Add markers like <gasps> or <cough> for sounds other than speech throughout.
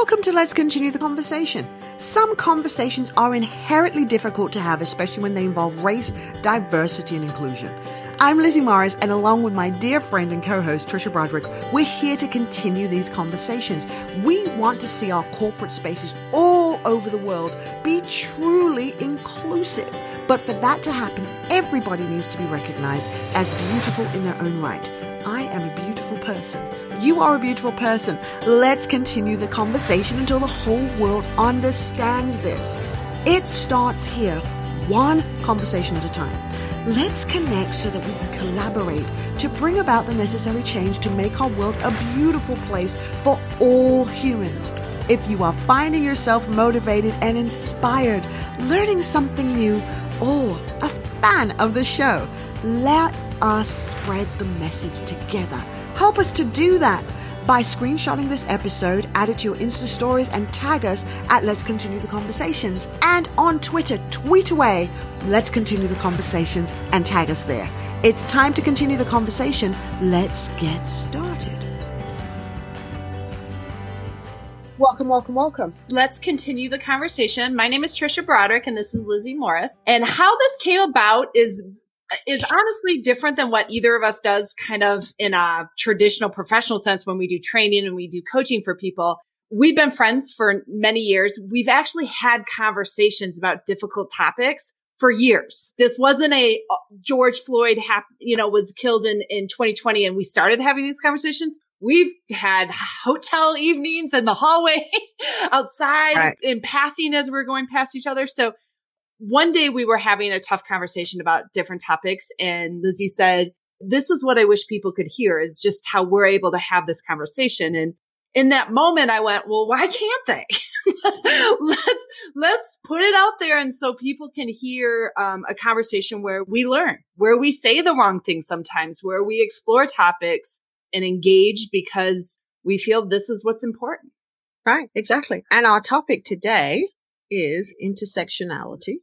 Welcome to Let's Continue the Conversation. Some conversations are inherently difficult to have, especially when they involve race, diversity, and inclusion. I'm Lizzie Morris, and along with my dear friend and co host Trisha Broderick, we're here to continue these conversations. We want to see our corporate spaces all over the world be truly inclusive. But for that to happen, everybody needs to be recognized as beautiful in their own right. I am a beautiful person. You are a beautiful person. Let's continue the conversation until the whole world understands this. It starts here, one conversation at a time. Let's connect so that we can collaborate to bring about the necessary change to make our world a beautiful place for all humans. If you are finding yourself motivated and inspired, learning something new, or a fan of the show, let us spread the message together. Help us to do that by screenshotting this episode, add it to your Insta stories, and tag us at Let's Continue the Conversations. And on Twitter, tweet away, Let's Continue the Conversations, and tag us there. It's time to continue the conversation. Let's get started. Welcome, welcome, welcome. Let's continue the conversation. My name is Trisha Broderick and this is Lizzie Morris. And how this came about is is honestly different than what either of us does kind of in a traditional professional sense when we do training and we do coaching for people. We've been friends for many years. We've actually had conversations about difficult topics for years. This wasn't a uh, George Floyd, hap- you know, was killed in, in 2020 and we started having these conversations. We've had hotel evenings in the hallway <laughs> outside right. in passing as we we're going past each other. So one day we were having a tough conversation about different topics and Lizzie said, this is what I wish people could hear is just how we're able to have this conversation. And in that moment, I went, well, why can't they? <laughs> let's, let's put it out there. And so people can hear um, a conversation where we learn, where we say the wrong thing sometimes, where we explore topics and engage because we feel this is what's important. Right. Exactly. And our topic today is intersectionality.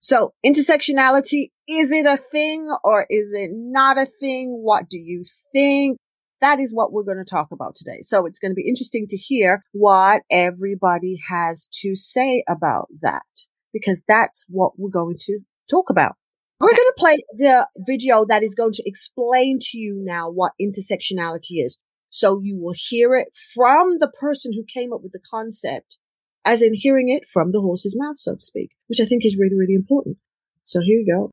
So intersectionality, is it a thing or is it not a thing? What do you think? That is what we're going to talk about today. So it's going to be interesting to hear what everybody has to say about that because that's what we're going to talk about. We're going to play the video that is going to explain to you now what intersectionality is. So you will hear it from the person who came up with the concept as in hearing it from the horse's mouth, so to speak, which I think is really, really important. So here we go.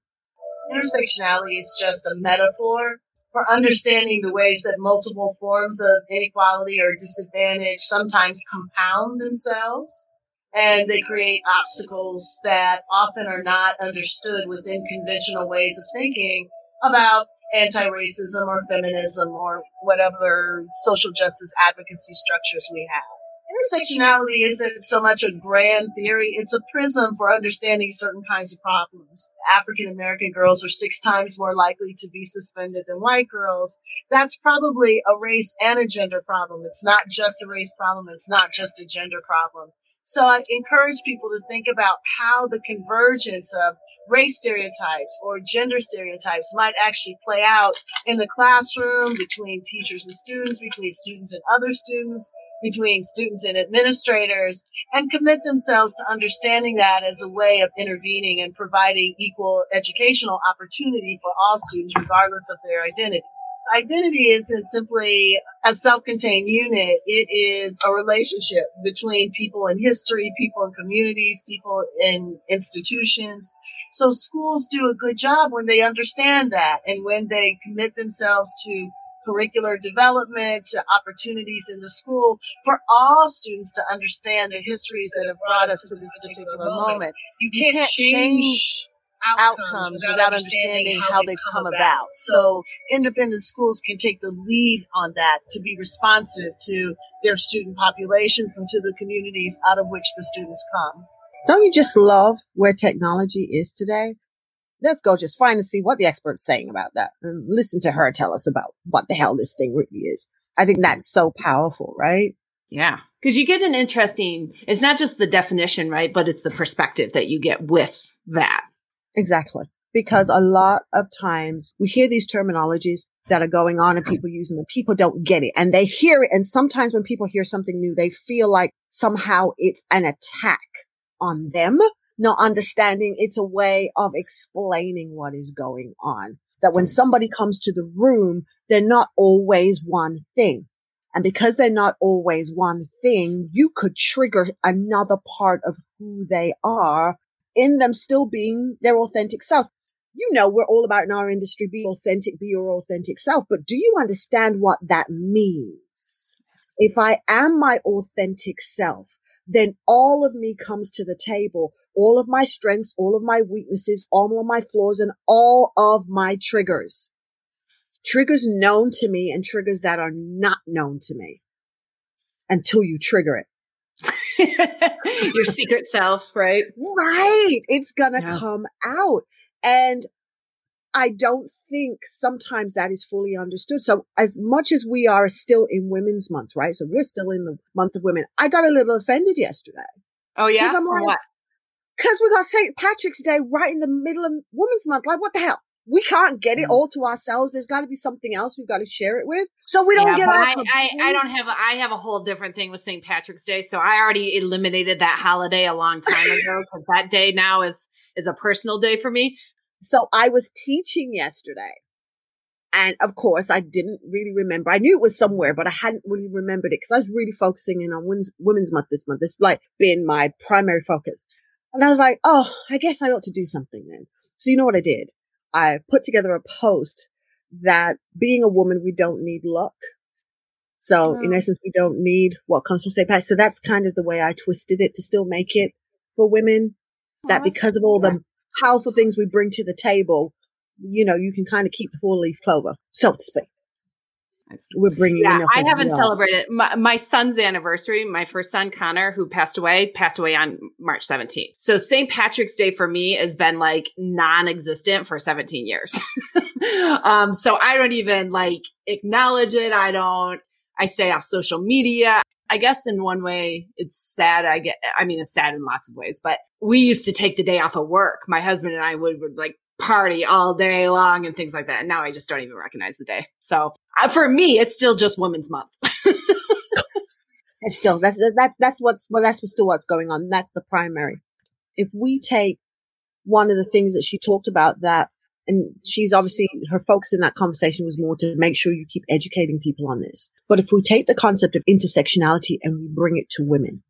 Intersectionality is just a metaphor for understanding the ways that multiple forms of inequality or disadvantage sometimes compound themselves and they create obstacles that often are not understood within conventional ways of thinking about anti-racism or feminism or whatever social justice advocacy structures we have intersectionality isn't so much a grand theory, it's a prism for understanding certain kinds of problems. African American girls are six times more likely to be suspended than white girls. That's probably a race and a gender problem. It's not just a race problem, it's not just a gender problem. So I encourage people to think about how the convergence of race stereotypes or gender stereotypes might actually play out in the classroom between teachers and students, between students and other students, between students and administrators and commit themselves to understanding that as a way of intervening and providing equal educational opportunity for all students, regardless of their identity. Identity isn't simply a self-contained unit. It is a relationship between people in history, people in communities, people in institutions. So schools do a good job when they understand that and when they commit themselves to curricular development to opportunities in the school for all students to understand the histories that have brought us to this particular moment. You can't, you can't change outcomes without, without understanding how they've come about. So independent schools can take the lead on that to be responsive to their student populations and to the communities out of which the students come. Don't you just love where technology is today? Let's go just find and see what the expert's saying about that and listen to her tell us about what the hell this thing really is. I think that's so powerful, right? Yeah. Cause you get an interesting, it's not just the definition, right? But it's the perspective that you get with that. Exactly. Because a lot of times we hear these terminologies that are going on and people using them. People don't get it and they hear it. And sometimes when people hear something new, they feel like somehow it's an attack on them, not understanding it's a way of explaining what is going on. That when mm. somebody comes to the room, they're not always one thing. And because they're not always one thing, you could trigger another part of who they are in them still being their authentic selves. You know, we're all about in our industry, be authentic, be your authentic self. But do you understand what that means? If I am my authentic self, then all of me comes to the table. All of my strengths, all of my weaknesses, all of my flaws and all of my triggers. Triggers known to me and triggers that are not known to me until you trigger it. <laughs> Your secret self, right? Right. It's gonna yeah. come out. And I don't think sometimes that is fully understood. So as much as we are still in Women's Month, right? So we're still in the month of women. I got a little offended yesterday. Oh yeah? I'm like, what? Because we got St. Patrick's Day right in the middle of Women's Month. Like what the hell? We can't get it mm. all to ourselves. There's got to be something else we've got to share it with. So we don't yeah, get. I, I, I don't have. A, I have a whole different thing with St. Patrick's Day. So I already eliminated that holiday a long time ago because that day now is is a personal day for me. So I was teaching yesterday. And of course, I didn't really remember. I knew it was somewhere, but I hadn't really remembered it because I was really focusing in on women's, women's month this month. It's like been my primary focus. And I was like, oh, I guess I ought to do something then. So you know what I did? I put together a post that being a woman, we don't need luck. So oh. in essence, we don't need what comes from St. Patrick. So that's kind of the way I twisted it to still make it for women. Oh, that because of all the powerful things we bring to the table, you know, you can kind of keep the four leaf clover, so to speak. We're bringing. Yeah, I haven't well. celebrated my, my, son's anniversary. My first son, Connor, who passed away, passed away on March 17th. So St. Patrick's Day for me has been like non-existent for 17 years. <laughs> um, so I don't even like acknowledge it. I don't. I stay off social media. I guess in one way it's sad. I get, I mean, it's sad in lots of ways, but we used to take the day off of work. My husband and I would, would like party all day long and things like that. And now I just don't even recognize the day. So uh, for me, it's still just Women's Month. <laughs> it's still, that's, that's, that's what's, well, that's still what's going on. That's the primary. If we take one of the things that she talked about that and she's obviously her focus in that conversation was more to make sure you keep educating people on this. But if we take the concept of intersectionality and we bring it to women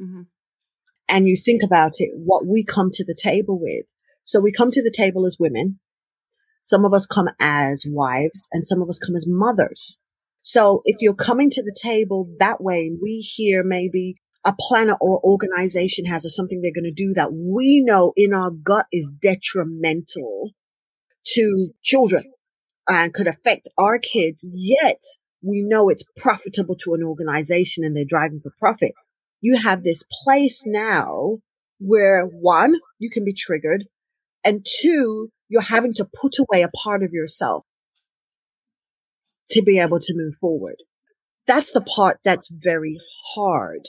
mm-hmm. and you think about it, what we come to the table with. So we come to the table as women. Some of us come as wives and some of us come as mothers. So if you're coming to the table that way, we hear maybe a planet or organization has or something they're going to do that we know in our gut is detrimental to children and could affect our kids. Yet we know it's profitable to an organization and they're driving for profit. You have this place now where one, you can be triggered and two, you're having to put away a part of yourself to be able to move forward. That's the part that's very hard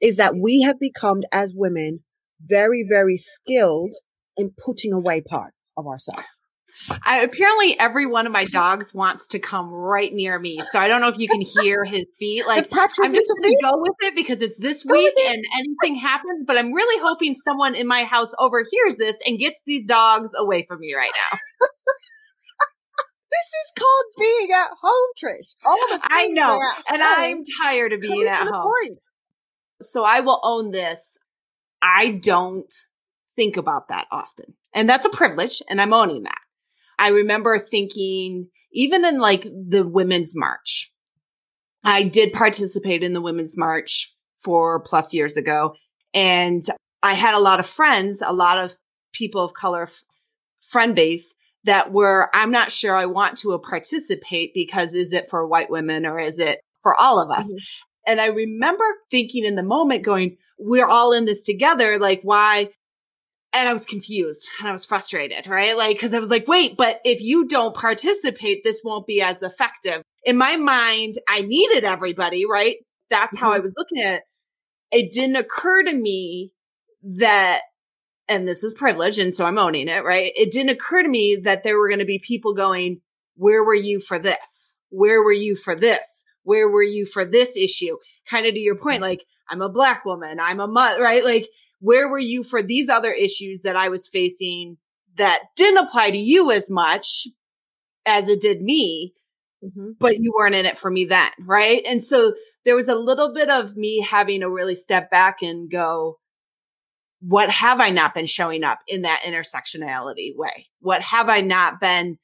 is that we have become as women very, very skilled in putting away parts of ourselves. I, apparently, every one of my dogs wants to come right near me. So I don't know if you can hear his feet. Like I'm just going to go with it because it's this week and anything happens. But I'm really hoping someone in my house overhears this and gets the dogs away from me right now. this is called being at home, Trish. All the I know, and I'm tired of being at home. Point. So I will own this. I don't think about that often. And that's a privilege, and I'm owning that. I remember thinking, even in like the Women's March, I did participate in the Women's March four plus years ago. And I had a lot of friends, a lot of people of color f- friend base that were, I'm not sure I want to participate because is it for white women or is it for all of us? Mm-hmm. And I remember thinking in the moment going, we're all in this together. Like, why? And I was confused and I was frustrated, right? Like, cause I was like, wait, but if you don't participate, this won't be as effective. In my mind, I needed everybody, right? That's mm-hmm. how I mm-hmm. was looking at it. It didn't occur to me that, and this is privilege. And so I'm owning it, right? It didn't occur to me that there were going to be people going, where were you for this? Where were you for this? Where were you for this issue? Kind of to your point, like I'm a black woman, I'm a mother, right? Like where were you for these other issues that I was facing that didn't apply to you as much as it did me? Mm-hmm. But you weren't in it for me then, right? And so there was a little bit of me having to really step back and go, what have I not been showing up in that intersectionality way? What have I not been?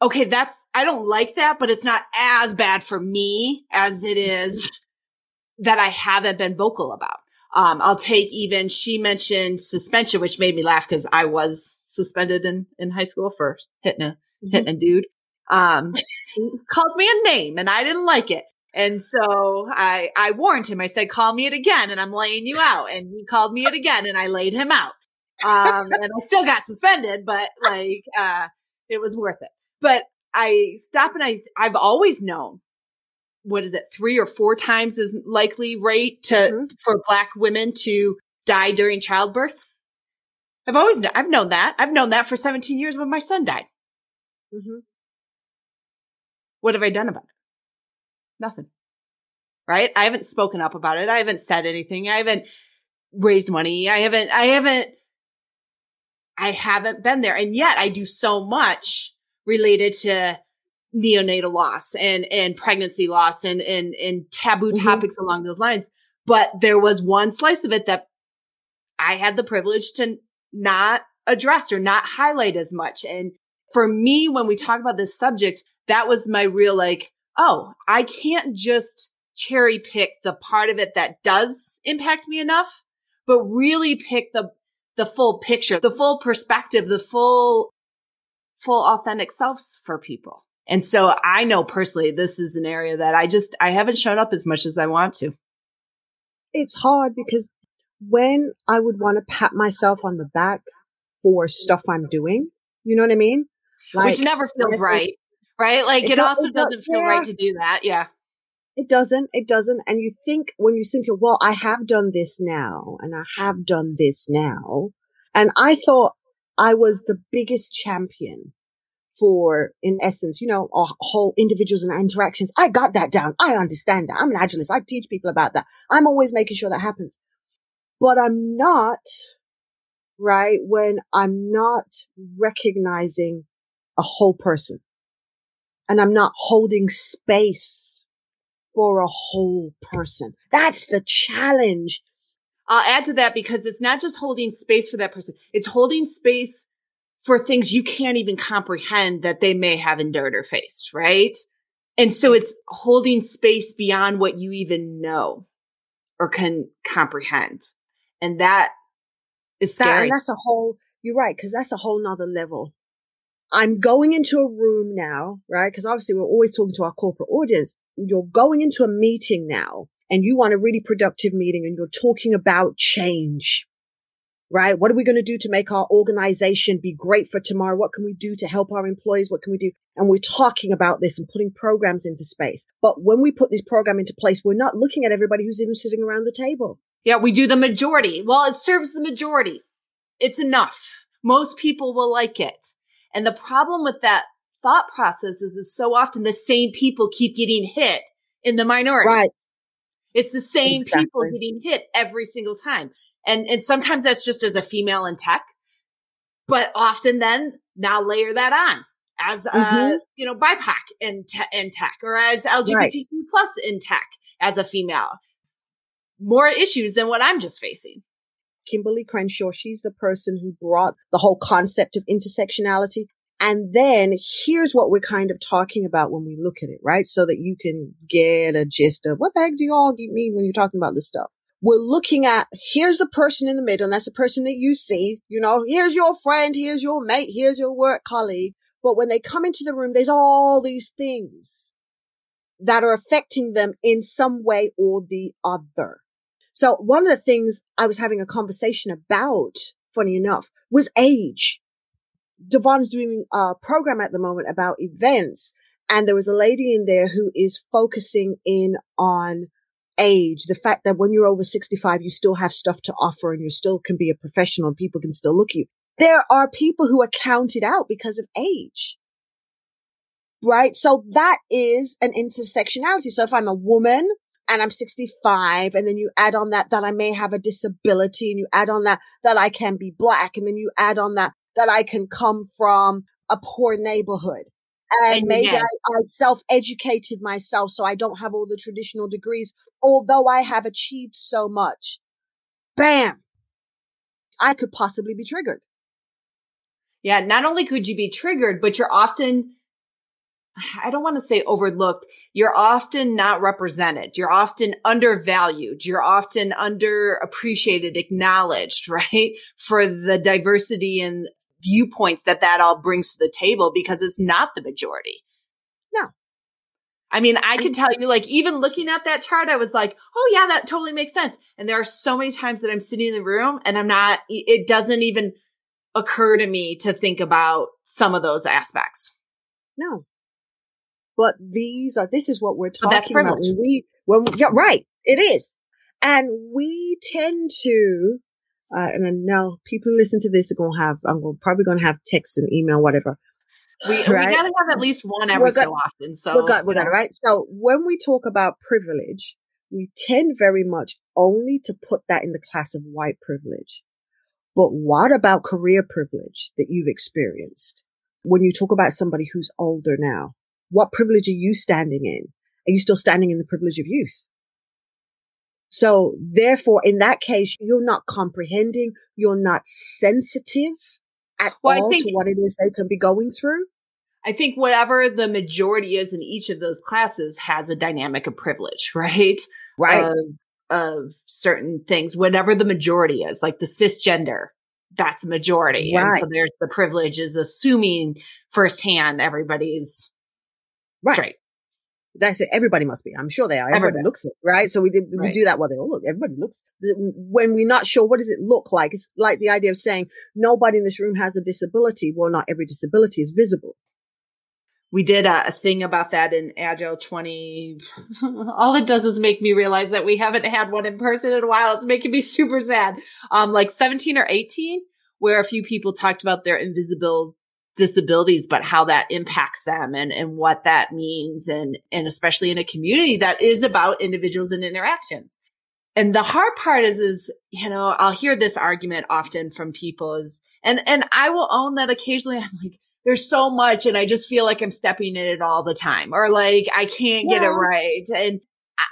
Okay, that's, I don't like that, but it's not as bad for me as it is that I haven't been vocal about. Um, I'll take even, she mentioned suspension, which made me laugh because I was suspended in, in high school for hitting a, mm-hmm. hitting a dude. Um, <laughs> called me a name and I didn't like it. And so I, I warned him. I said, call me it again and I'm laying you out. And he called me it again and I laid him out. Um, and I still got suspended, but like, uh, it was worth it. But I stop and I, I've always known what is it, three or four times as likely rate to, mm-hmm. for black women to die during childbirth. I've always, known, I've known that. I've known that for 17 years when my son died. Mm-hmm. What have I done about it? Nothing. Right? I haven't spoken up about it. I haven't said anything. I haven't raised money. I haven't, I haven't, I haven't been there. And yet I do so much related to neonatal loss and, and pregnancy loss and, and, and taboo mm-hmm. topics along those lines. But there was one slice of it that I had the privilege to not address or not highlight as much. And for me, when we talk about this subject, that was my real like, oh, I can't just cherry pick the part of it that does impact me enough, but really pick the, the full picture, the full perspective, the full, full authentic selves for people. And so I know personally, this is an area that I just, I haven't shown up as much as I want to. It's hard because when I would want to pat myself on the back for stuff I'm doing, you know what I mean? Like, Which never feels right right? Like it, it also it doesn't feel yeah. right to do that. Yeah. It doesn't. It doesn't. And you think when you think, to, well, I have done this now and I have done this now. And I thought I was the biggest champion for, in essence, you know, our whole individuals and interactions. I got that down. I understand that. I'm an agilist. I teach people about that. I'm always making sure that happens, but I'm not right when I'm not recognizing a whole person and I'm not holding space for a whole person. That's the challenge. I'll add to that because it's not just holding space for that person. It's holding space for things you can't even comprehend that they may have endured or faced, right? And so it's holding space beyond what you even know or can comprehend. And that is scary. That, and that's a whole, you're right, because that's a whole nother level I'm going into a room now, right? Because obviously we're always talking to our corporate audience. You're going into a meeting now and you want a really productive meeting and you're talking about change, right? What are we going to do to make our organization be great for tomorrow? What can we do to help our employees? What can we do? And we're talking about this and putting programs into space. But when we put this program into place, we're not looking at everybody who's even sitting around the table. Yeah, we do the majority. Well, it serves the majority. It's enough. Most people will like it. And the problem with that thought process is, is so often the same people keep getting hit in the minority. Right. It's the same exactly. people getting hit every single time. And, and sometimes that's just as a female in tech, but often then now layer that on as, mm-hmm. you know, BIPOC in, te- in tech or as LGBTQ right. plus in tech as a female. More issues than what I'm just facing. Kimberlé Crenshaw. She's the person who brought the whole concept of intersectionality. And then here's what we're kind of talking about when we look at it, right? So that you can get a gist of what the heck do you all mean when you're talking about this stuff? We're looking at here's the person in the middle, and that's the person that you see. You know, here's your friend, here's your mate, here's your work colleague. But when they come into the room, there's all these things that are affecting them in some way or the other. So one of the things I was having a conversation about, funny enough, was age. Devon's doing a program at the moment about events. And there was a lady in there who is focusing in on age, the fact that when you're over 65, you still have stuff to offer and you still can be a professional and people can still look at you. There are people who are counted out because of age. right? So that is an intersectionality. So if I'm a woman and I'm 65 and then you add on that, that I may have a disability and you add on that, that I can be black. And then you add on that, that I can come from a poor neighborhood. And, and maybe I, I self-educated myself so I don't have all the traditional degrees, although I have achieved so much. Bam. I could possibly be triggered. Yeah. Not only could you be triggered, but you're often I don't want to say overlooked. You're often not represented. You're often undervalued. You're often underappreciated, acknowledged, <laughs> right? For the diversity and viewpoints that that all brings to the table because it's not the majority. No. I mean, I can tell you, like, even looking at that chart, I was like, oh, yeah, that totally makes sense. And there are so many times that I'm sitting in the room and I'm not, it doesn't even occur to me to think about some of those aspects. No. But these are, this is what we're talking about. When we, when, yeah, right. It is. And we tend to, uh, and now people listen to this are going to have, I'm gonna, probably going to have text and email, whatever. We, right? we got to have at least one every got, so often. So we got, we got, right. So when we talk about privilege, we tend very much only to put that in the class of white privilege. But what about career privilege that you've experienced? When you talk about somebody who's older now, what privilege are you standing in? Are you still standing in the privilege of youth? So therefore, in that case, you're not comprehending, you're not sensitive at well, all think, to what it is they can be going through. I think whatever the majority is in each of those classes has a dynamic of privilege, <laughs> right? Right. Of, of certain things, whatever the majority is, like the cisgender, that's majority. Right. And so there's the privilege is assuming firsthand everybody's right. straight. That's it. Everybody must be. I'm sure they are. Everybody, everybody. looks it, right? So we did, right. we do that while they all look. Everybody looks. When we're not sure, what does it look like? It's like the idea of saying nobody in this room has a disability. Well, not every disability is visible. We did a, a thing about that in Agile 20. <laughs> all it does is make me realize that we haven't had one in person in a while. It's making me <laughs> super sad. Um, like 17 or 18, where a few people talked about their invisible disabilities, but how that impacts them and, and what that means. And, and especially in a community that is about individuals and interactions. And the hard part is, is, you know, I'll hear this argument often from people is, and, and I will own that occasionally I'm like, there's so much and I just feel like I'm stepping in it all the time or like I can't yeah. get it right. And I,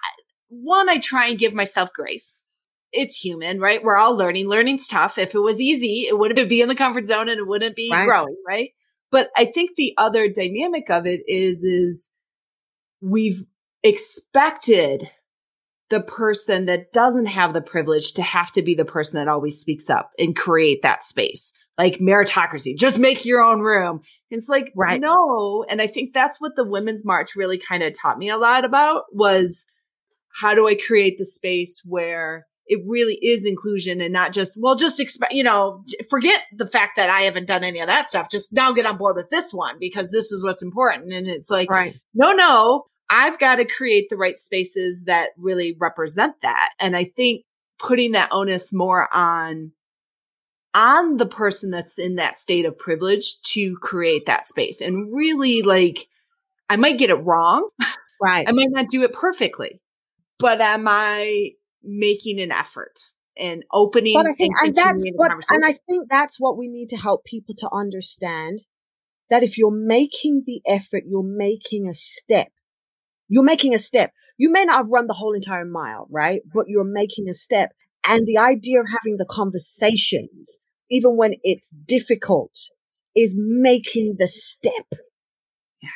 one, I try and give myself grace it's human, right? We're all learning. Learning's tough. If it was easy, it wouldn't be in the comfort zone and it wouldn't be right. growing, right? But I think the other dynamic of it is, is we've expected the person that doesn't have the privilege to have to be the person that always speaks up and create that space. Like meritocracy, just make your own room. It's like, right. no. And I think that's what the Women's March really kind of taught me a lot about was how do I create the space where it really is inclusion and not just, well, just expect, you know, forget the fact that I haven't done any of that stuff. Just now get on board with this one because this is what's important. And it's like, right. no, no, I've got to create the right spaces that really represent that. And I think putting that onus more on on the person that's in that state of privilege to create that space and really like I might get it wrong. Right. I might not do it perfectly. But am I making an effort and opening but I think, and, and that's what, and I think that's what we need to help people to understand that if you're making the effort, you're making a step. You're making a step. You may not have run the whole entire mile, right? But you're making a step. And the idea of having the conversations, even when it's difficult, is making the step. Yeah.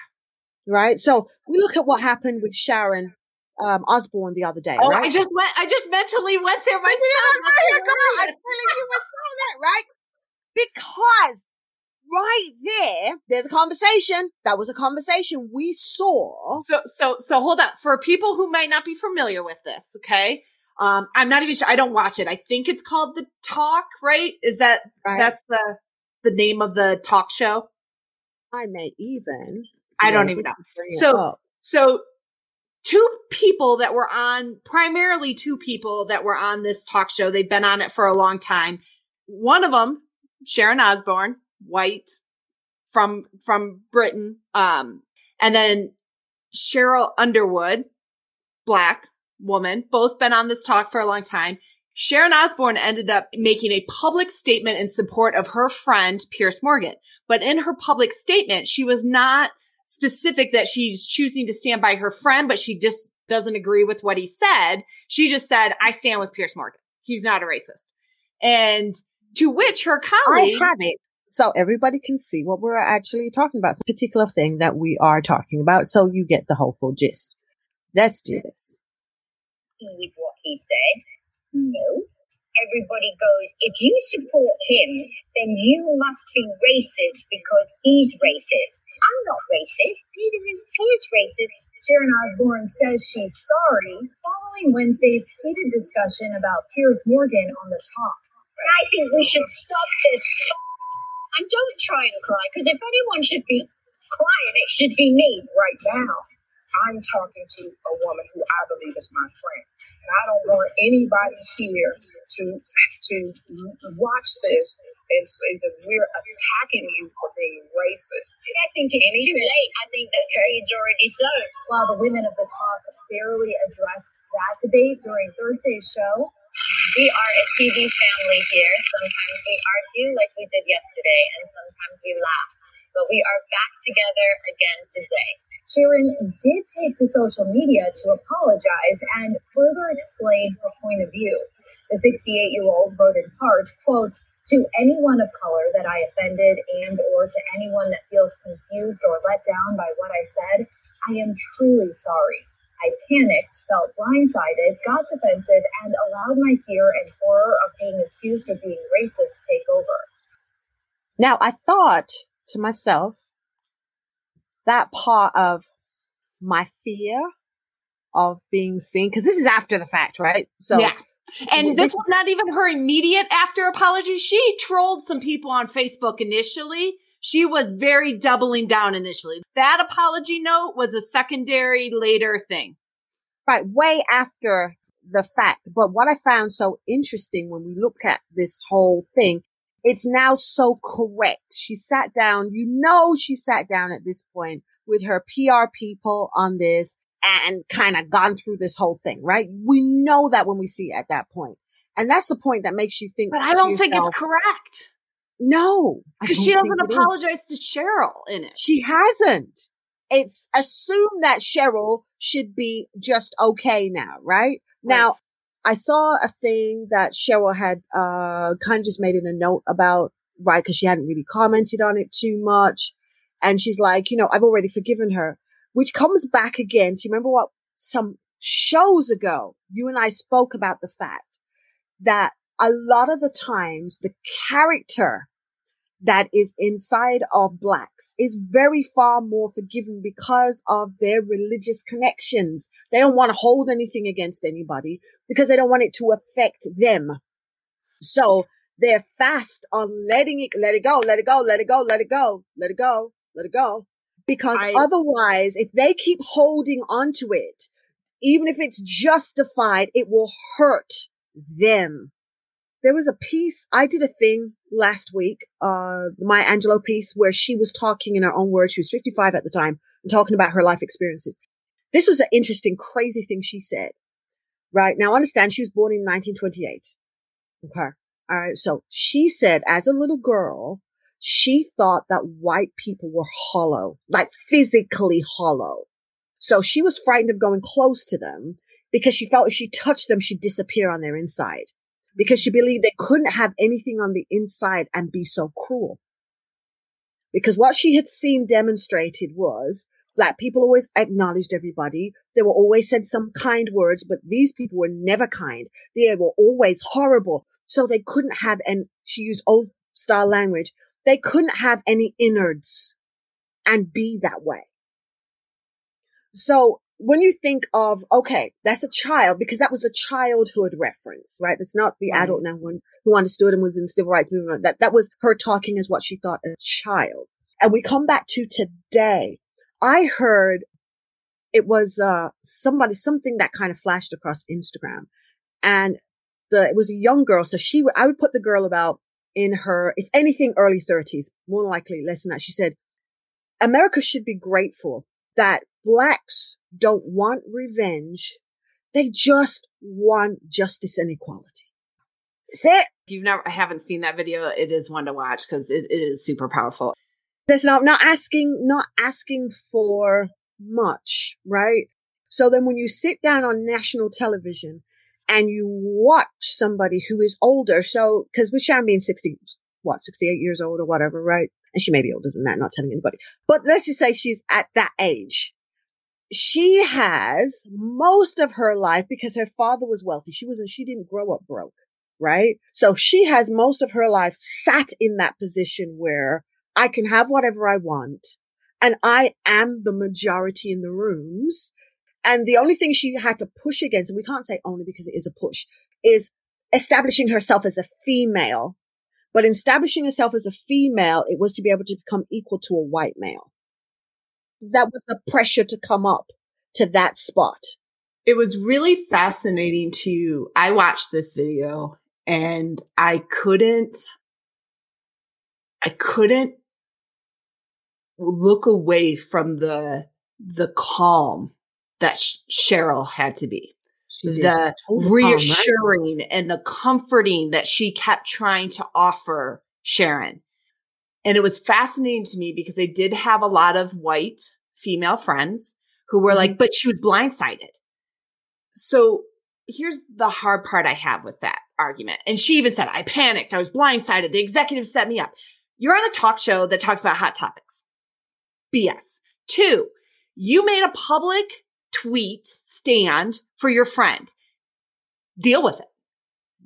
Right. So we look at what happened with Sharon um, Osbourne the other day. Oh, right? I just went. I just mentally went there myself. I am feeling you were that, right? Because right there, there's a conversation. That was a conversation we saw. So, so, so hold up for people who might not be familiar with this. Okay. Um, I'm not even sure. I don't watch it. I think it's called the talk, right? Is that, right. that's the, the name of the talk show? I may even. I don't even know. So, so two people that were on, primarily two people that were on this talk show. They've been on it for a long time. One of them, Sharon Osbourne, white from, from Britain. Um, And then Sheryl Underwood, black woman, both been on this talk for a long time. Sharon Osbourne ended up making a public statement in support of her friend, Piers Morgan. But in her public statement, she was not specific that she's choosing to stand by her friend, but she just doesn't agree with what he said. She just said, I stand with Piers Morgan. He's not a racist. And to which her colleague. I have it. So everybody can see what we're actually talking about. It's a particular thing that we are talking about. So you get the whole full gist. Let's do this. With what he said. No. Everybody goes, if you support him, then you must be racist because he's racist. I'm not racist. Neither is Piers racist. Sharon Osbourne says she's sorry following Wednesday's heated discussion about Piers Morgan on the talk. I think we should stop this. And don't try and cry, because if anyone should be crying, it should be me right now. I'm talking to a woman who I believe is my friend. And I don't want anybody here to to watch this and say that we're attacking you for being racist. I think it's Anything. too late. I think that trade's already sown. While the women of the talk barely addressed that debate during Thursday's show, we are a TV family here. Sometimes we argue like we did yesterday, and sometimes we laugh. But we are back together again today. Sharon did take to social media to apologize and further explain her point of view. The 68 year old wrote in part, quote, to anyone of color that I offended and or to anyone that feels confused or let down by what I said, I am truly sorry. I panicked, felt blindsided, got defensive, and allowed my fear and horror of being accused of being racist take over. Now, I thought to myself, that part of my fear of being seen, because this is after the fact, right? So, yeah. And this was not even her immediate after apology. She trolled some people on Facebook initially. She was very doubling down initially. That apology note was a secondary later thing. Right. Way after the fact. But what I found so interesting when we looked at this whole thing, it's now so correct. She sat down. You know, she sat down at this point with her PR people on this and kind of gone through this whole thing, right? We know that when we see it at that point. And that's the point that makes you think. But I don't yourself, think it's correct. No. Because she doesn't apologize is. to Sheryl in it. She hasn't. It's assumed that Sheryl should be just okay now, right? right. Now, I saw a thing that Sheryl had, uh, kind of just made in a note about, right? Cause she hadn't really commented on it too much. And she's like, you know, I've already forgiven her which comes back again. Do you remember what some shows ago you and I spoke about the fact that a lot of the times the character that is inside of blacks is very far more forgiving because of their religious connections. They don't want to hold anything against anybody because they don't want it to affect them. So they're fast on letting it, let it go, let it go, let it go, let it go, let it go, let it go because I, otherwise, if they keep holding onto it, even if it's justified, it will hurt them. There was a piece, I did a thing last week, uh, Maya Angelou piece where she was talking in her own words. She was 55 at the time and talking about her life experiences. This was an interesting, crazy thing she said. Right. Now understand she was born in 1928. Okay. All right. So she said as a little girl, she thought that white people were hollow, like physically hollow. So she was frightened of going close to them because she felt if she touched them, she'd disappear on their inside because she believed they couldn't have anything on the inside and be so cruel. Because what she had seen demonstrated was black people always acknowledged everybody. They were always said some kind words, but these people were never kind. They were always horrible. So they couldn't have, and she used old style language. They couldn't have any innards and be that way. So when you think of, okay, that's a child because that was the childhood reference, right? That's not the adult now one who understood and was in civil rights movement. That, that was her talking as what she thought a child. And we come back to today. I heard it was, uh, somebody, something that kind of flashed across Instagram and the, it was a young girl. So she, I would put the girl about in her, if anything, early 30s, more likely less than that. She said, America should be grateful that blacks don't want revenge. They just want justice and equality. That's it. If you've never, I haven't seen that video, it is one to watch because it, it is super powerful. There's not, not asking, not asking for much, right? So then when you sit down on national television and you watch somebody who is older, so, cause with Sharon being 60, what, 68 years old or whatever, right? And she may be older than that, not telling anybody, but let's just say she's at that age. She has most of her life because her father was wealthy. She wasn't, she didn't grow up broke, right? So she has most of her life sat in that position where I can have whatever I want and I am the majority in the rooms. And the only thing she had to push against, and we can't say only because it is a push, is establishing herself as a female. But in establishing herself as a female, it was to be able to become equal to a white male. That was the pressure to come up to that spot. It was really fascinating to, I watched this video and I couldn't, I couldn't look away from the the calm that Sheryl had to be. The reassuring calm, right? and the comforting that she kept trying to offer Sharon. And it was fascinating to me because they did have a lot of white female friends who were mm-hmm. like, but she was blindsided. So here's the hard part I have with that argument. And she even said, I panicked. I was blindsided. The executive set me up. You're on a talk show that talks about hot topics. BS. Two, you made a public tweet stand for your friend. Deal with it.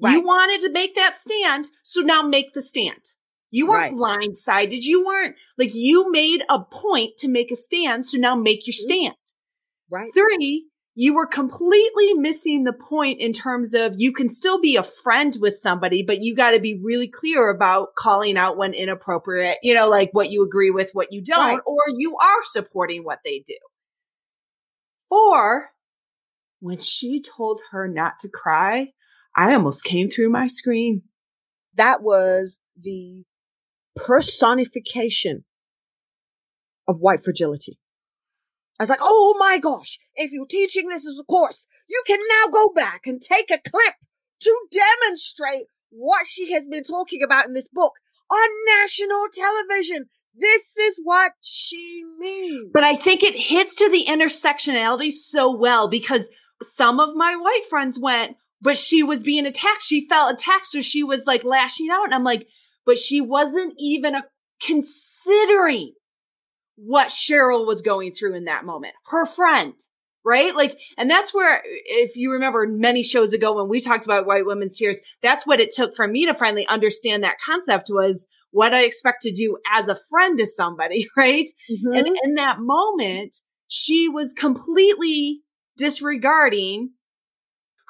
Right. You wanted to make that stand, so now make the stand. You weren't right. blindsided. You weren't like you made a point to make a stand, so now make your mm-hmm. stand. Right. Three, you were completely missing the point in terms of you can still be a friend with somebody, but you got to be really clear about calling out when inappropriate, you know, like what you agree with, what you don't, right. or you are supporting what they do. Or when she told her not to cry, I almost came through my screen. That was the personification of white fragility. I was like, oh my gosh, if you're teaching this as a course, you can now go back and take a clip to demonstrate what she has been talking about in this book on national television. This is what she means. But I think it hits to the intersectionality so well because some of my white friends went, but she was being attacked. She felt attacked. So she was like lashing out. And I'm like, but she wasn't even a, considering what Sheryl was going through in that moment. Her friend, right? Like, and that's where, if you remember many shows ago when we talked about white women's tears, that's what it took for me to finally understand that concept was what I expect to do as a friend to somebody, <laughs> right? Mm-hmm. And in that moment, she was completely disregarding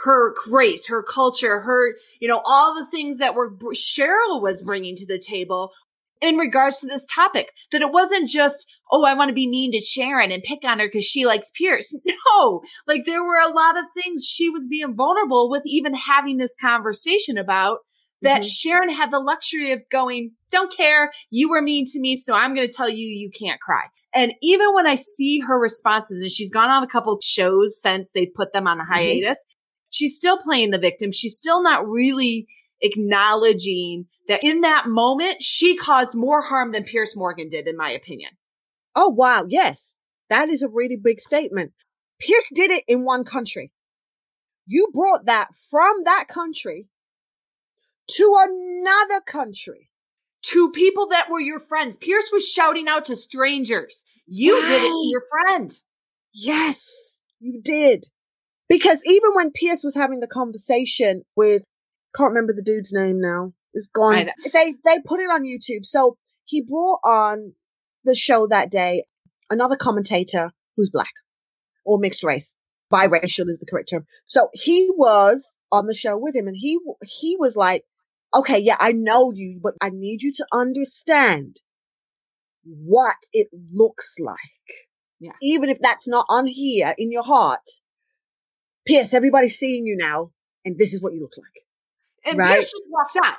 her race, her culture, her, you know, all the things that were Sheryl was bringing to the table in regards to this topic that it wasn't just, oh, I want to be mean to Sharon and pick on her because she likes Piers. <laughs> No, like there were a lot of things she was being vulnerable with even having this conversation about that mm-hmm. Sharon had the luxury of going, don't care. You were mean to me. So I'm going to tell you, you can't cry. And even when I see her responses and she's gone on a couple shows since they put them on a mm-hmm. hiatus. She's still playing the victim. She's still not really acknowledging that in that moment, she caused more harm than Piers Morgan did, in my opinion. Oh, wow. Yes. That is a really big statement. Piers did it in one country. You brought that from that country to another country. To people that were your friends. Piers was shouting out to strangers. You right. did it to <gasps> your friend. Yes, you did. Because even when Piers was having the conversation with, can't remember the dude's name now, is gone. They they put it on YouTube. So he brought on the show that day another commentator who's black or mixed race. Biracial is the correct term. So he was on the show with him and he he was like, "Okay, yeah, I know you, but I need you to understand what it looks like." Yeah. Even if that's not on here in your heart. Piers, everybody's seeing you now, and this is what you look like. And right? Piers just walks out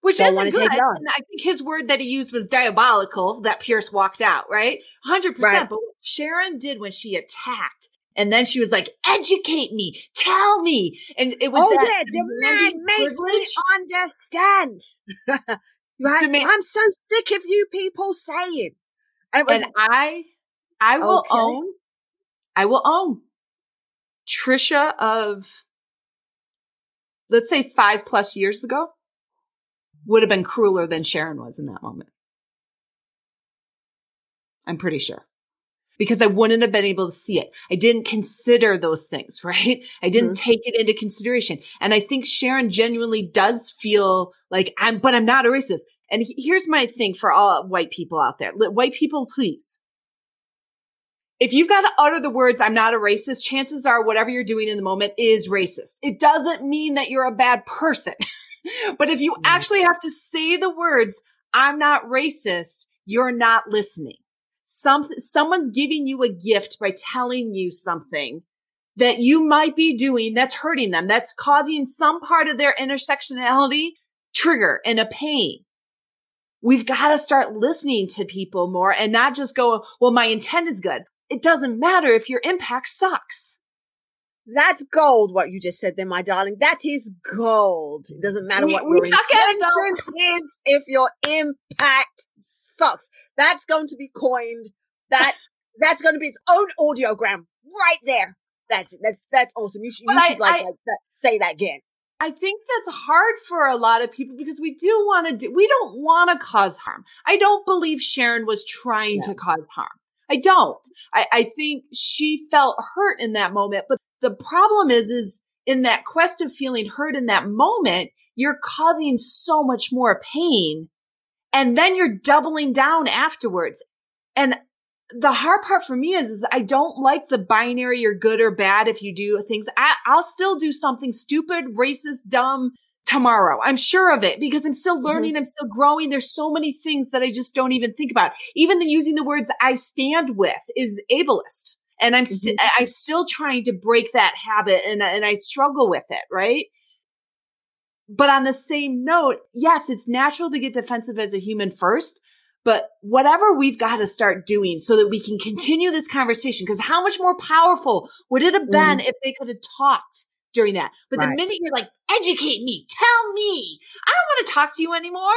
Which Don't isn't good. take it on. And I think his word that he used was diabolical that Piers walked out, right? 100%. Right. But what Sharon did when she attacked, and then she was like, educate me, tell me. And it was oh that yeah, demand, make me understand. <laughs> right? Demand- I'm so sick of you people saying. And was And I, I will Okay. own, I will own Trisha of, let's say five plus years ago would have been crueler than Sharon was in that moment. I'm pretty sure. Because I wouldn't have been able to see it. I didn't consider those things, <laughs> right? I didn't mm-hmm. take it into consideration. And I think Sharon genuinely does feel like I'm, but I'm not a racist. And here's my thing for all white people out there. White people, please. If you've got to utter the words, I'm not a racist, chances are whatever you're doing in the moment is racist. It doesn't mean that you're a bad person. <laughs> but if you mm-hmm. actually have to say the words, I'm not racist, you're not listening. Some, someone's giving you a gift by telling you something that you might be doing that's hurting them, that's causing some part of their intersectionality trigger and a pain. We've got to start listening to people more and not just go, well, my intent is good. It doesn't matter if your impact sucks. That's gold, what you just said there, my darling. That is gold. It doesn't matter We- what we suck at is if your impact sucks. That's going to be coined. That <laughs> that's going to be its own audiogram right there. That's that's that's awesome. You should, you But I- like, I- like that, say that again. I think that's hard for a lot of people because we do want to do, we don't want to cause harm. I don't believe Sharon was trying to cause harm. I don't. I, I think she felt hurt in that moment. But the problem is, is in that quest of feeling hurt in that moment, you're causing so much more pain. And then you're doubling down afterwards. And the hard part for me is, is I don't like the binary you're good or bad if you do things. I, I'll still do something stupid, racist, dumb tomorrow. I'm sure of it because I'm still mm-hmm. learning. I'm still growing. There's so many things that I just don't even think about. Even the using the words I stand with is ableist. And I'm still, mm-hmm. I'm still trying to break that habit and, and I struggle with it. Right. But on the same note, yes, it's natural to get defensive as a human first, but whatever we've got to start doing so that we can continue this conversation, because how much more powerful would it have been mm-hmm. if they could have talked during that? But the minute you're like, educate me, tell me, I don't want to talk to you anymore.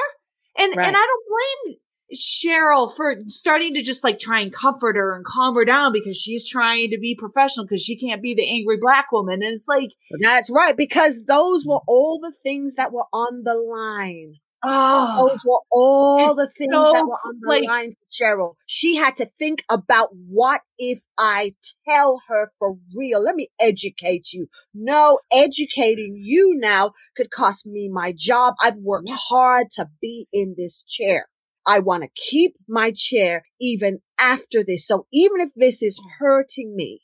And, Right. and I don't blame Sheryl for starting to just like try and comfort her and calm her down because she's trying to be professional because she can't be the angry black woman. And it's like, That's right, because those were mm. all the things that were on the line. Oh, Those were all the things so, that were on the like- line for Sheryl. She had to think about what if I tell her for real? Let me educate you. No, educating you now could cost me my job. I've worked hard to be in this chair. I want to keep my chair even after this. So even if this is hurting me,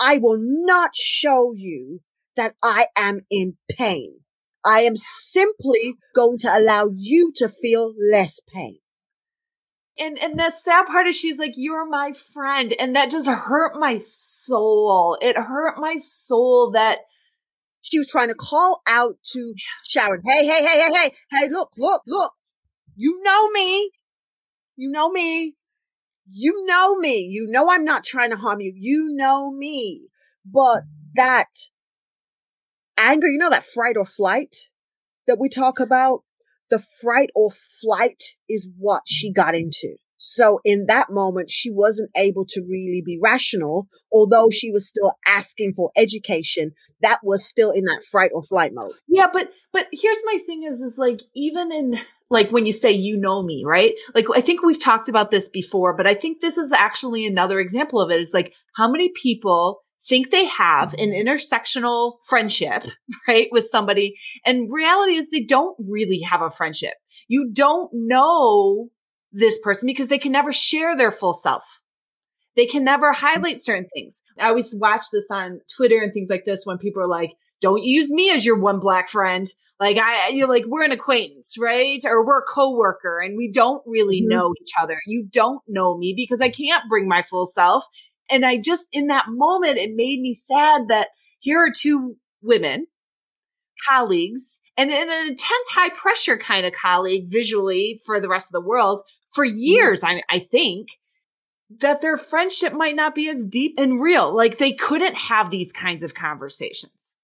I will not show you that I am in pain. I am simply going to allow you to feel less pain. And and the sad part is she's like, You're my friend. And that just hurt my soul. It hurt my soul that She was trying to call out to Sharon. Hey, hey, hey, hey, hey, hey, look, look, look. You know me. You know me. You know me. You know I'm not trying to harm you. You know me. But that anger, you know, that fright or flight that we talk about, the fright or flight is what she got into. So in that moment, she wasn't able to really be rational, although she was still asking for education. That was still in that fright or flight mode. Yeah, but but here's my thing is is like even in like when you say you know me, right? Like I think we've talked about this before, but I think this is actually another example of it is like how many people think they have an intersectional friendship, <laughs> right, with somebody and reality is they don't really have a friendship. You don't know this person because they can never share their full self. They can never highlight certain things. I always watch this on Twitter and things like this when people are like, don't use me as your one black friend. Like I, you're like, we're an acquaintance, right? Or we're a coworker and we don't really Mhm. know each other. You don't know me because I can't bring my full self. And I just, in that moment, it made me sad that here are two women colleagues and an intense high pressure kind of colleague visually for the rest of the world for years, I, I think that their friendship might not be as deep and real. Like they couldn't have these kinds of conversations.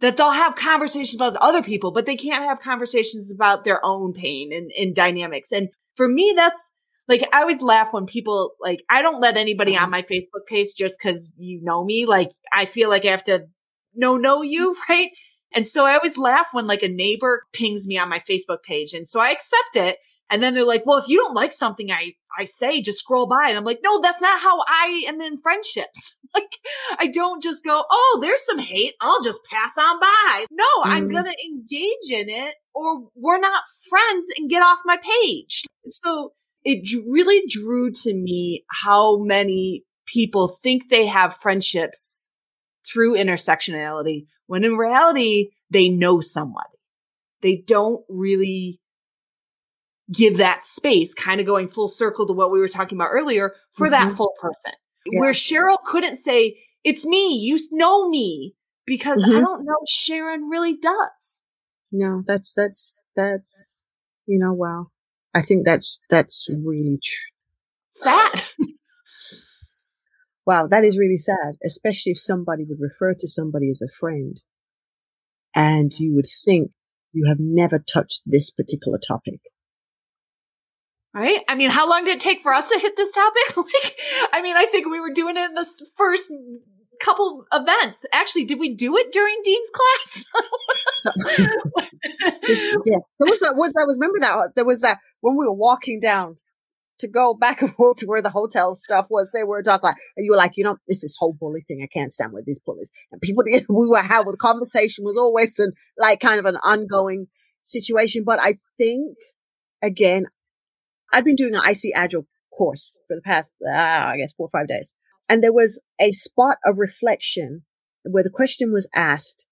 That they'll have conversations about other people, but they can't have conversations about their own pain and, and dynamics. And for me, that's like, I always laugh when people, like, I don't let anybody on my Facebook page just cause you know me. Like, I feel like I have to know, know you, <laughs> right? And so I always laugh when like a neighbor pings me on my Facebook page. And so I accept it and then they're like, well, if you don't like something I, I say, just scroll by. And I'm like, no, that's not how I am in friendships. <laughs> like, I don't just go, oh, there's some hate. I'll just pass on by. No, mm. I'm going to engage in it or we're not friends and get off my page. So it really drew to me how many people think they have friendships through intersectionality when in reality, they know somebody. They don't really give that space, kind of going full circle to what we were talking about earlier for mm-hmm. that full person. Yeah. Where Sheryl couldn't say, it's me, you know me, because mm-hmm. I don't know Sharon really does. No, that's, that's, that's, you know, wow. I think that's, that's really true. Sad. <laughs> wow, that is really sad, especially if somebody would refer to somebody as a friend and you would think you have never touched this particular topic. Right? I mean, how long did it take for us to hit this topic? <laughs> like, I mean, I think we were doing it in the first couple events. Actually, did we do it during Dean's class? <laughs> yeah, there was that. Was was remember that there was that when we were walking down to go back <laughs> and forth to where the hotel stuff was. They were talking like, and you were like, you know, it's this whole bully thing. I can't stand with these bullies. And people, <laughs> we were having the conversation was always an, like kind of an ongoing situation. But I think again, I've been doing an IC Agile course for the past, uh, I guess, four or five days. And there was a spot of reflection where the question was asked,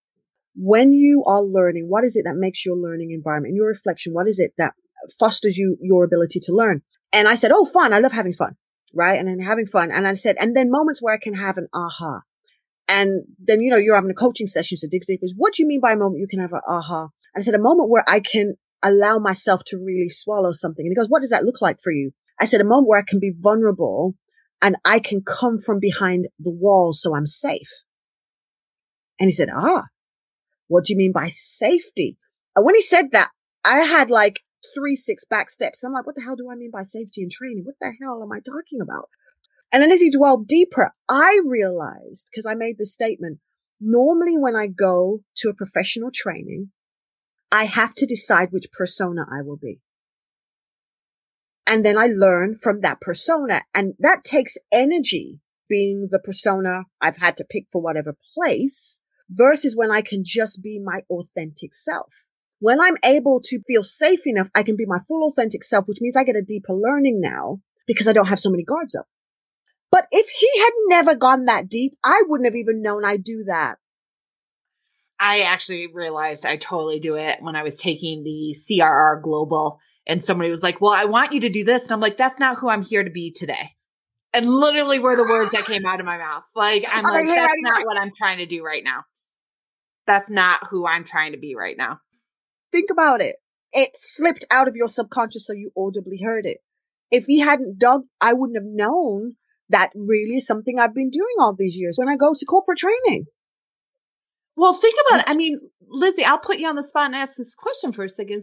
when you are learning, what is it that makes your learning environment and your reflection? What is it that fosters you, your ability to learn? And I said, Oh, fun. I love having fun. Right. And then having fun. And I said, and then moments where I can have an aha. And then, you know, you're having a coaching session. So Diggs Deep is what do you mean by a moment you can have an aha? And I said, a moment where I can allow myself to really swallow something. And he goes, what does that look like for you? I said, a moment where I can be vulnerable and I can come from behind the wall so I'm safe. And he said, ah, what do you mean by safety? And when he said that, I had like three, six back steps. I'm like, what the hell do I mean by safety and training? What the hell am I talking about? And then as he dwelled deeper, I realized because I made the statement, normally when I go to a professional training, I have to decide which persona I will be. And then I learn from that persona and that takes energy being the persona I've had to pick for whatever place versus when I can just be my authentic self. When I'm able to feel safe enough, I can be my full authentic self, which means I get a deeper learning now because I don't have so many guards up. But if he had never gone that deep, I wouldn't have even known I do that. I actually realized I totally do it when I was taking the CRR Global and somebody was like, well, I want you to do this. And I'm like, that's not who I'm here to be today. And literally were the words that came out of my mouth. Like, I'm <laughs> oh, like, that's not what I'm trying to do right now. That's not who I'm trying to be right now. Think about it. It slipped out of your subconscious so you audibly heard it. If he hadn't dug, I wouldn't have known that really is something I've been doing all these years when I go to corporate training. Well, think about mm. it. I mean, Lizzie, I'll put you on the spot and ask this question for a second.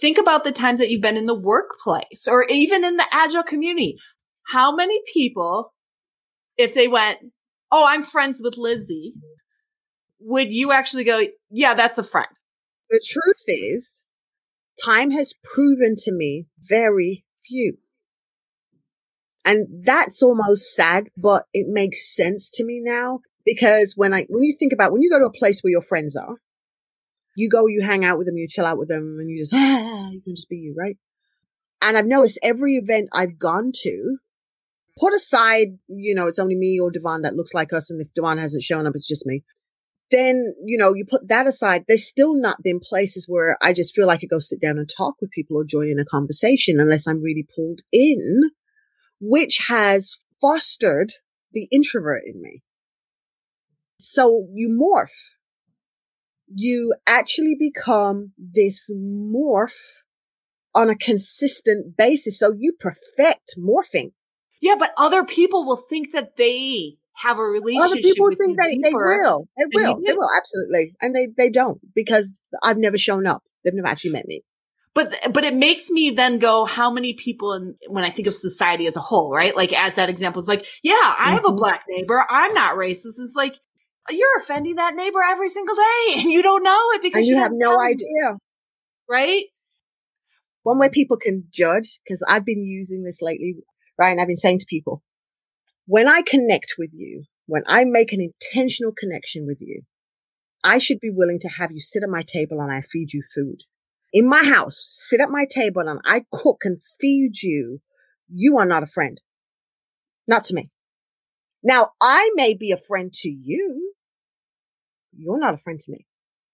Think about the times that you've been in the workplace or even in the agile community. How many people, if they went, Oh, I'm friends with Lizzie, would you actually go, Yeah, that's a friend? the truth is, time has proven to me very few. And that's almost sad, but it makes sense to me now because when I, when you think about, when you go to a place where your friends are, you go, you hang out with them, you chill out with them and you just, ah, you can just be you, right? And I've noticed every event I've gone to, put aside, you know, it's only me or Devon that looks like us. And if Devon hasn't shown up, it's just me then, you know, you put that aside, there's still not been places where I just feel like I go sit down and talk with people or join in a conversation unless I'm really pulled in, which has fostered the introvert in me. So you morph. You actually become this morph on a consistent basis. So you perfect morphing. Yeah, but other people will think that they have a relationship. Other people think they, they will. They will. They will, absolutely. And they, they don't because I've never shown up. They've never actually met me. But but it makes me then go, how many people in when I think of society as a whole, right? Like as that example is like, yeah, I have a Mhm. black neighbor. I'm not racist. It's like you're offending that neighbor every single day, <laughs> and you don't know it because And you have no it, idea. right? One way people can judge, because I've been using this lately, right? And I've been saying to people, when I connect with you, when I make an intentional connection with you, I should be willing to have you sit at my table and I feed you food. In my house, sit at my table and I cook and feed you. You are not a friend. Not to me. Now, I may be a friend to you. You're not a friend to me.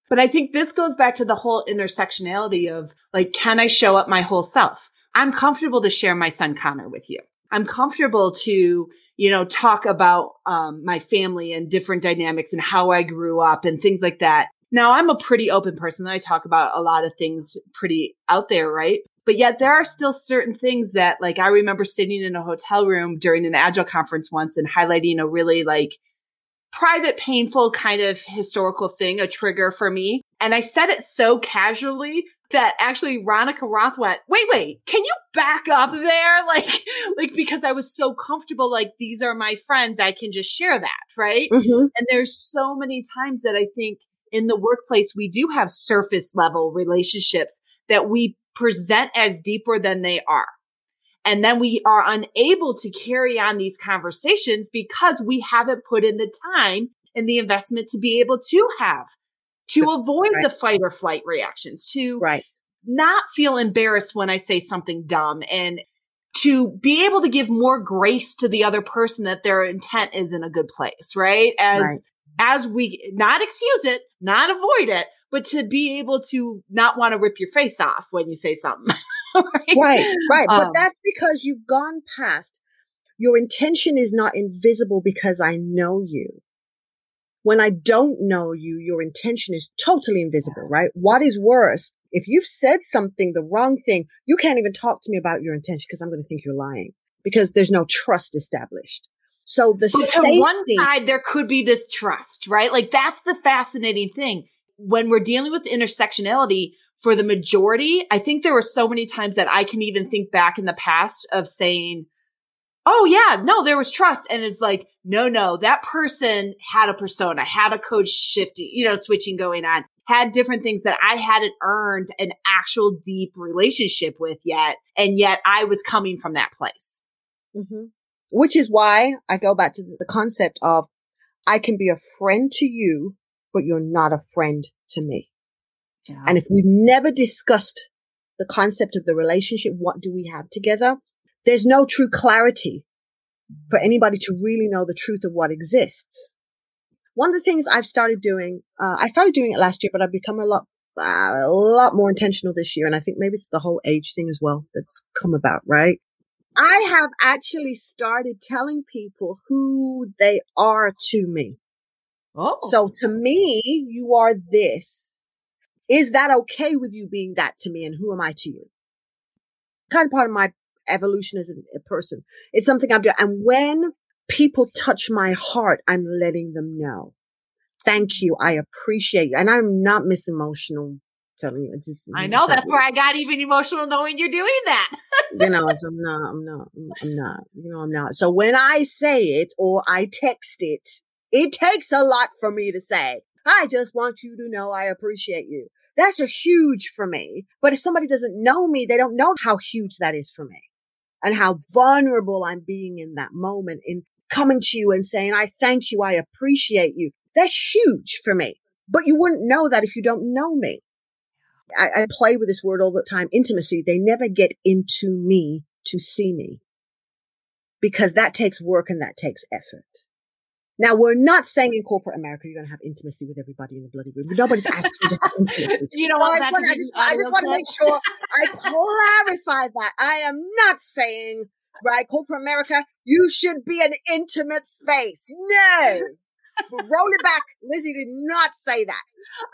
But I think this goes back to the whole intersectionality of like, can I show up my whole self? I'm comfortable to share my son Connor with you. I'm comfortable to, you know, talk about um, my family and different dynamics and how I grew up and things like that. Now I'm a pretty open person. I talk about a lot of things pretty out there, right? But yet there are still certain things that like I remember sitting in a hotel room during an agile conference once and highlighting a really like private, painful kind of historical thing, a trigger for me. And I said it so casually that actually Ronica Roth went, wait, wait, can you back up there? <laughs> Like, like, because I was so comfortable, like, these are my friends. I can just share that. Right. Mm-hmm. And there's so many times that I think in the workplace, we do have surface level relationships that we present as deeper than they are. And then we are unable to carry on these conversations because we haven't put in the time and the investment to be able to have, to avoid Right. the fight or flight reactions, to Right. not feel embarrassed when I say something dumb and to be able to give more grace to the other person that their intent is in a good place, right? As, Right. as we not excuse it, not avoid it, but to be able to not want to rip your face off when you say something. <laughs> <laughs> right? Right, right. but Um, that's because you've gone past your intention is not invisible because I know you. When I don't know you, your intention is totally invisible, right? What is worse? If you've said something, the wrong thing, you can't even talk to me about your intention because I'm going to think you're lying because there's no trust established. So the But to safety, one side, there could be this trust, right? Like that's the fascinating thing. When we're dealing with intersectionality for the majority, I think there were so many times that I can even think back in the past of saying, Oh yeah, no, there was trust. And it's like, no, no, that person had a persona, had a code shifting, you know, switching going on, had different things that I hadn't earned an actual deep relationship with yet. And yet I was coming from that place. Mhm. which is why I go back to the concept of I can be a friend to you, but you're not a friend to me. Yeah. And if we've never discussed the concept of the relationship, what do we have together? There's no true clarity for anybody to really know the truth of what exists. One of the things I've started doing, uh, I started doing it last year, but I've become a lot, uh, a lot more intentional this year. And I think maybe it's the whole age thing as well that's come about, right? I have actually started telling people who they are to me. oh. So to me, you are this. Is that okay with you being that to me? And who am I to you? Kind of part of my evolution as a, person. It's something I'm doing. And when people touch my heart, I'm letting them know. Thank you. I appreciate you. And I'm not miss emotional telling you. Just, I know that's where I got even emotional knowing you're doing that. you know, I'm not, I'm not, I'm not, you know, I'm not. So when I say it or I text it, it takes a lot for me to say, I just want you to know I appreciate you. That's a huge for me. But if somebody doesn't know me, they don't know how huge that is for me and how vulnerable I'm being in that moment in coming to you and saying, I thank you. I appreciate you. That's huge for me. But you wouldn't know that if you don't know me. I, I play with this word all the time, intimacy. They never get into me to see me because that takes work and that takes effort. Now we're not saying in corporate America you're going to have intimacy with everybody in the bloody room. Nobody's asking you to have <laughs> intimacy. You know what? I just want, I just, I just want to make sure I clarify that. I am not saying, right, corporate America, you should be an intimate space. No. roll it back. Lizzie did not say that.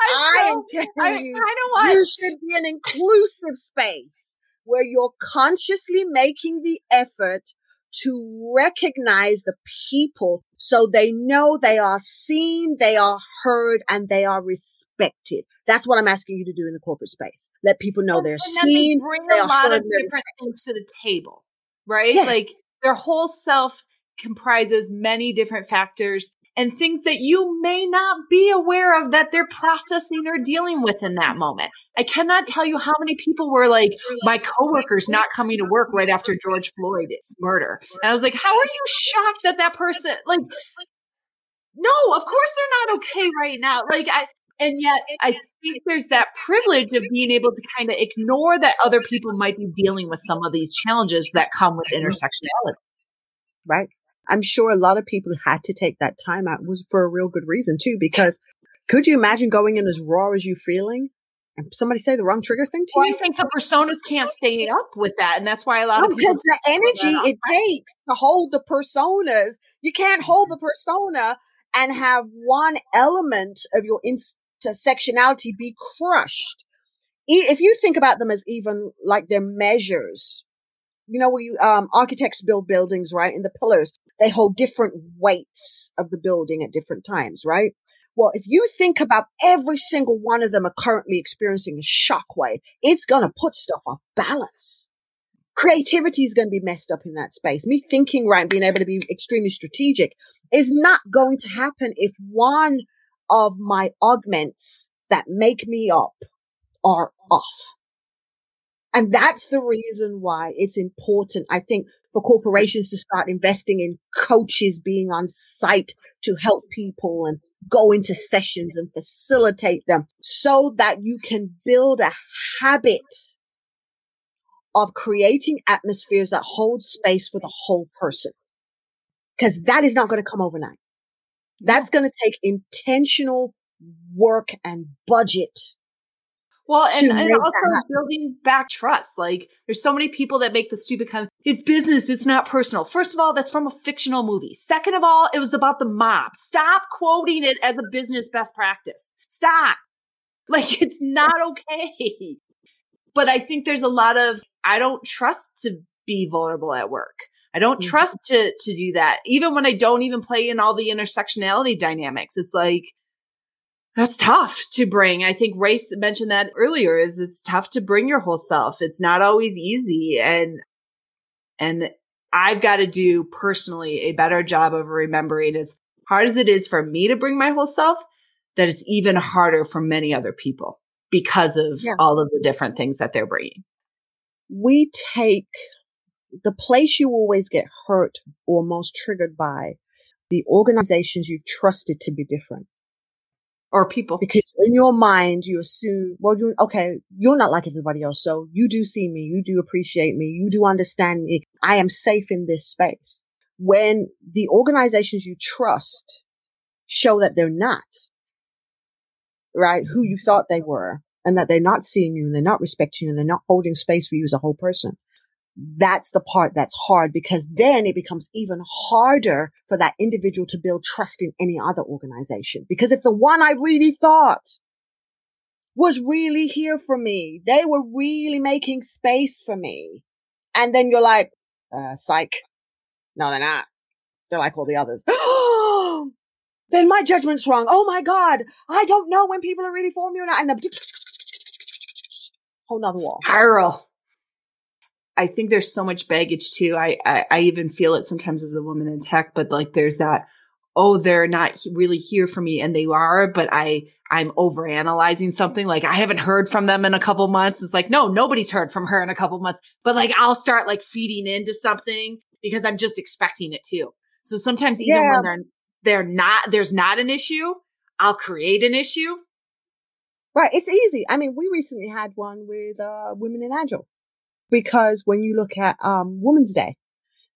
I, I so, am I telling you, kind of want. you should be an inclusive space where you're consciously making the effort to recognize the people so they know they are seen, they are heard, and they are respected. That's what I'm asking you to do in the corporate space. Let people know And- they're and then they seen. bring they a lot heard, of different things to the table, right? Yes. Like their whole self comprises many different factors and things that you may not be aware of that they're processing or dealing with in that moment. I cannot tell you how many people were like, my coworkers not coming to work right after George Floyd's murder. And I was like, how are you shocked that that person, like, no, of course they're not okay right now. Like, I, and yet I think there's that privilege of being able to kind of ignore that other people might be dealing with some of these challenges that come with mm-hmm. intersectionality. right? I'm sure a lot of people had to take that time out was for a real good reason too, because could you imagine going in as raw as you feeling and somebody say the wrong trigger thing to Well, I think the personas can't stay up with that. And that's why a lot No, of people because the energy it takes to hold the personas, you can't hold the persona and have one element of your intersectionality be crushed. If you think about them as even like their measures, you know, when you, um, architects build buildings, right? And the pillars, they hold different weights of the building at different times, right? Well, if you think about every single one of them are currently experiencing a shockwave, it's going to put stuff off balance. Creativity is going to be messed up in that space. Me thinking right and being able to be extremely strategic is not going to happen if one of my augments that make me up are off. And that's the reason why it's important, I think, for corporations to start investing in coaches being on site to help people and go into sessions and facilitate them so that you can build a habit of creating atmospheres that hold space for the whole person. Cause that is not going to come overnight. That's going to take intentional work and budget Well, and, and also building back trust. Like, there's so many people that make the stupid kind of, it's business, it's not personal. First of all, that's from a fictional movie. Second of all, it was about the mob. Stop quoting it as a business best practice. Stop. <laughs> Like, it's not okay. But I think there's a lot of, I don't trust to be vulnerable at work. I don't Mhm. trust to, to do that. Even when I don't even play in all the intersectionality dynamics, it's like, that's tough to bring. I think race mentioned that earlier is it's tough to bring your whole self. It's not always easy. And, and I've got to do personally a better job of remembering as hard as it is for me to bring my whole self, that it's even harder for many other people because of Yeah. all of the different things that they're bringing. we take the place you always get hurt or most triggered by the organizations you trusted to be different. Or people. Because in your mind, you assume, well, you, okay, you're not like everybody else. So you do see me. You do appreciate me. You do understand me. I am safe in this space. When the organizations you trust show that they're not, right? Who you thought they were and that they're not seeing you and they're not respecting you and they're not holding space for you as a whole person. That's the part that's hard because then it becomes even harder for that individual to build trust in any other organization. Because if the one I really thought was really here for me, they were really making space for me. And then you're like, uh, psych. No, they're not. They're like all the others. <gasps> then my judgment's wrong. Oh my God. I don't know when people are really for me or not. And then <laughs> whole nother wall. spiral. I think there's so much baggage too. I, I I even feel it sometimes as a woman in tech, but like there's that. Oh, they're not really here for me, and they are, but I I'm overanalyzing something. Like I haven't heard from them in a couple months. It's like no, nobody's heard from her in a couple months. But like I'll start like feeding into something because I'm just expecting it too. So sometimes even Yeah. when they're they're not there's not an issue, I'll create an issue. Right. It's easy. I mean, we recently had one with, uh, women in agile because when you look at, um, Women's Day,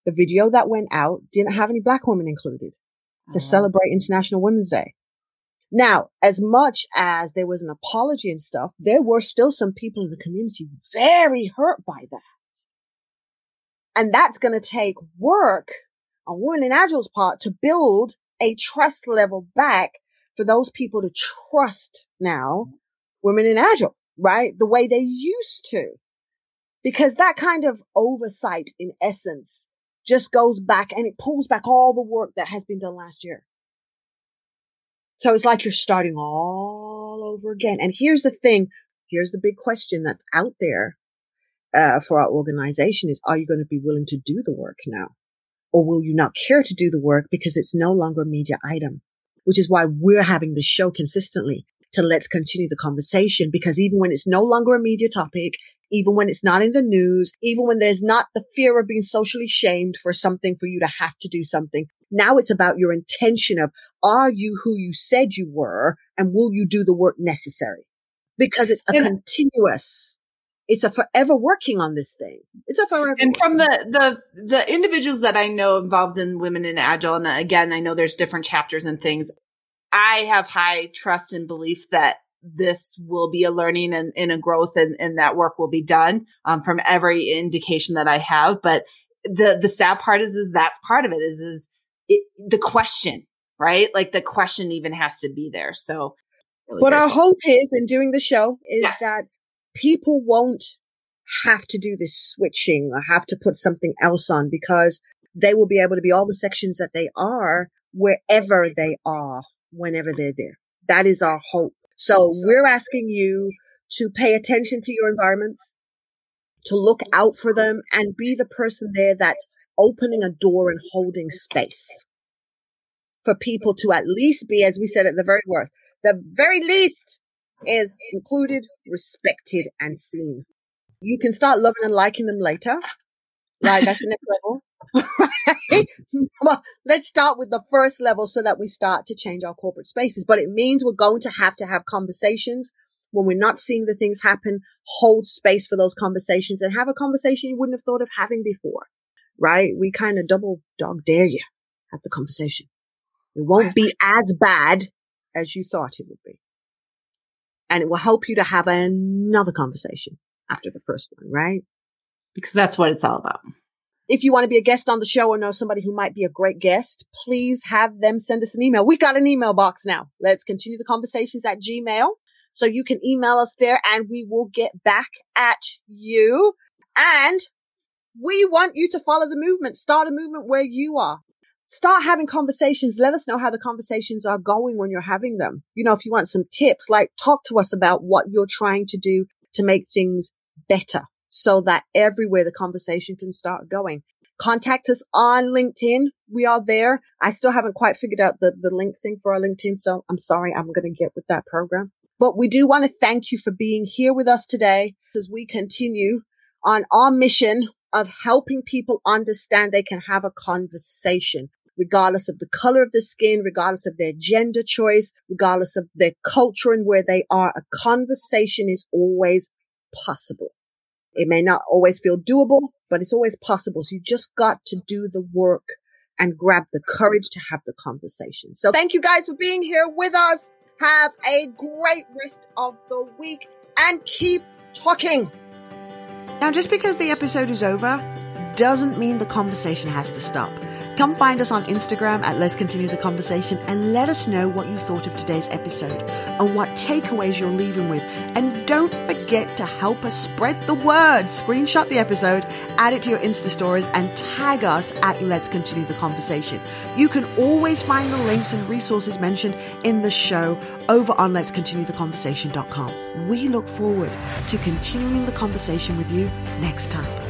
the video that went out didn't have any black women included to celebrate International Women's Day. Now, as much as there was an apology and stuff, there were still some people in the community very hurt by that. And that's going to take work on Women in Agile's part to build a trust level back for those people to trust now women in agile, right? The way they used to. Because that kind of oversight in essence just goes back and it pulls back all the work that has been done last year. So it's like you're starting all over again. And here's the thing. Here's the big question that's out there uh, for our organization is, are you going to be willing to do the work now? Or will you not care to do the work because it's no longer a media item? Which is why we're having the show consistently to let's continue the conversation because even when it's no longer a media topic, even when it's not in the news, even when there's not the fear of being socially shamed for something for you to have to do something, now it's about your intention of are you who you said you were and will you do the work necessary? Because it's a and, continuous it's a forever working on this thing. It's a forever. And from the the the individuals that I know involved in Women in Agile, and again, I know there's different chapters and things. I have high trust and belief that this will be a learning and, and a growth, and, and that work will be done um, from every indication that I have. But the the sad part is, is that's part of it. Is is it, the question, right? Like the question even has to be there. So, really what our hope is in doing the show is yes. that people won't have to do this switching or have to put something else on because they will be able to be all the sections that they are wherever they are, whenever they're there. That is our hope. So we're asking you to pay attention to your environments, to look out for them and be the person there that's opening a door and holding space for people to at least be, as we said at the very worst, the very least is included, respected, and seen. You can start loving and liking them later. Right, that's the next level. Right? <laughs> well, let's start with the first level so that we start to change our corporate spaces. But it means we're going to have to have conversations when we're not seeing the things happen, hold space for those conversations and have a conversation you wouldn't have thought of having before. Right? We kind of double dog dare you. Have the conversation. It won't be as bad as you thought it would be and it will help you to have another conversation after the first one, right? Because that's what it's all about. If you want to be a guest on the show or know somebody who might be a great guest, please have them send us an email. We've got an email box now. Let's continue the conversations at Gmail. So you can email us there and we will get back at you. And we want you to follow the movement. Start a movement where you are start having conversations. Let us know how the conversations are going when you're having them. You know, if you want some tips, like talk to us about what you're trying to do to make things better so that everywhere the conversation can start going. Contact us on LinkedIn. We are there. I still haven't quite figured out the, the link thing for our LinkedIn. So I'm sorry. I'm going to get with that program, but we do want to thank you for being here with us today as we continue on our mission of helping people understand they can have a conversation regardless of the color of the skin, regardless of their gender choice, regardless of their culture and where they are. A conversation is always possible. It may not always feel doable, but it's always possible. So you just got to do the work and grab the courage to have the conversation. So thank you guys for being here with us. Have a great rest of the week and keep talking. Now, just because the episode is over doesn't mean the conversation has to stop. Come find us on Instagram at Let's Continue the Conversation and let us know what you thought of today's episode and what takeaways you're leaving with. And don't forget to help us spread the word. Screenshot the episode, add it to your Insta stories, and tag us at Let's Continue the Conversation. You can always find the links and resources mentioned in the show over on Let's Continue the Conversation.com. We look forward to continuing the conversation with you next time.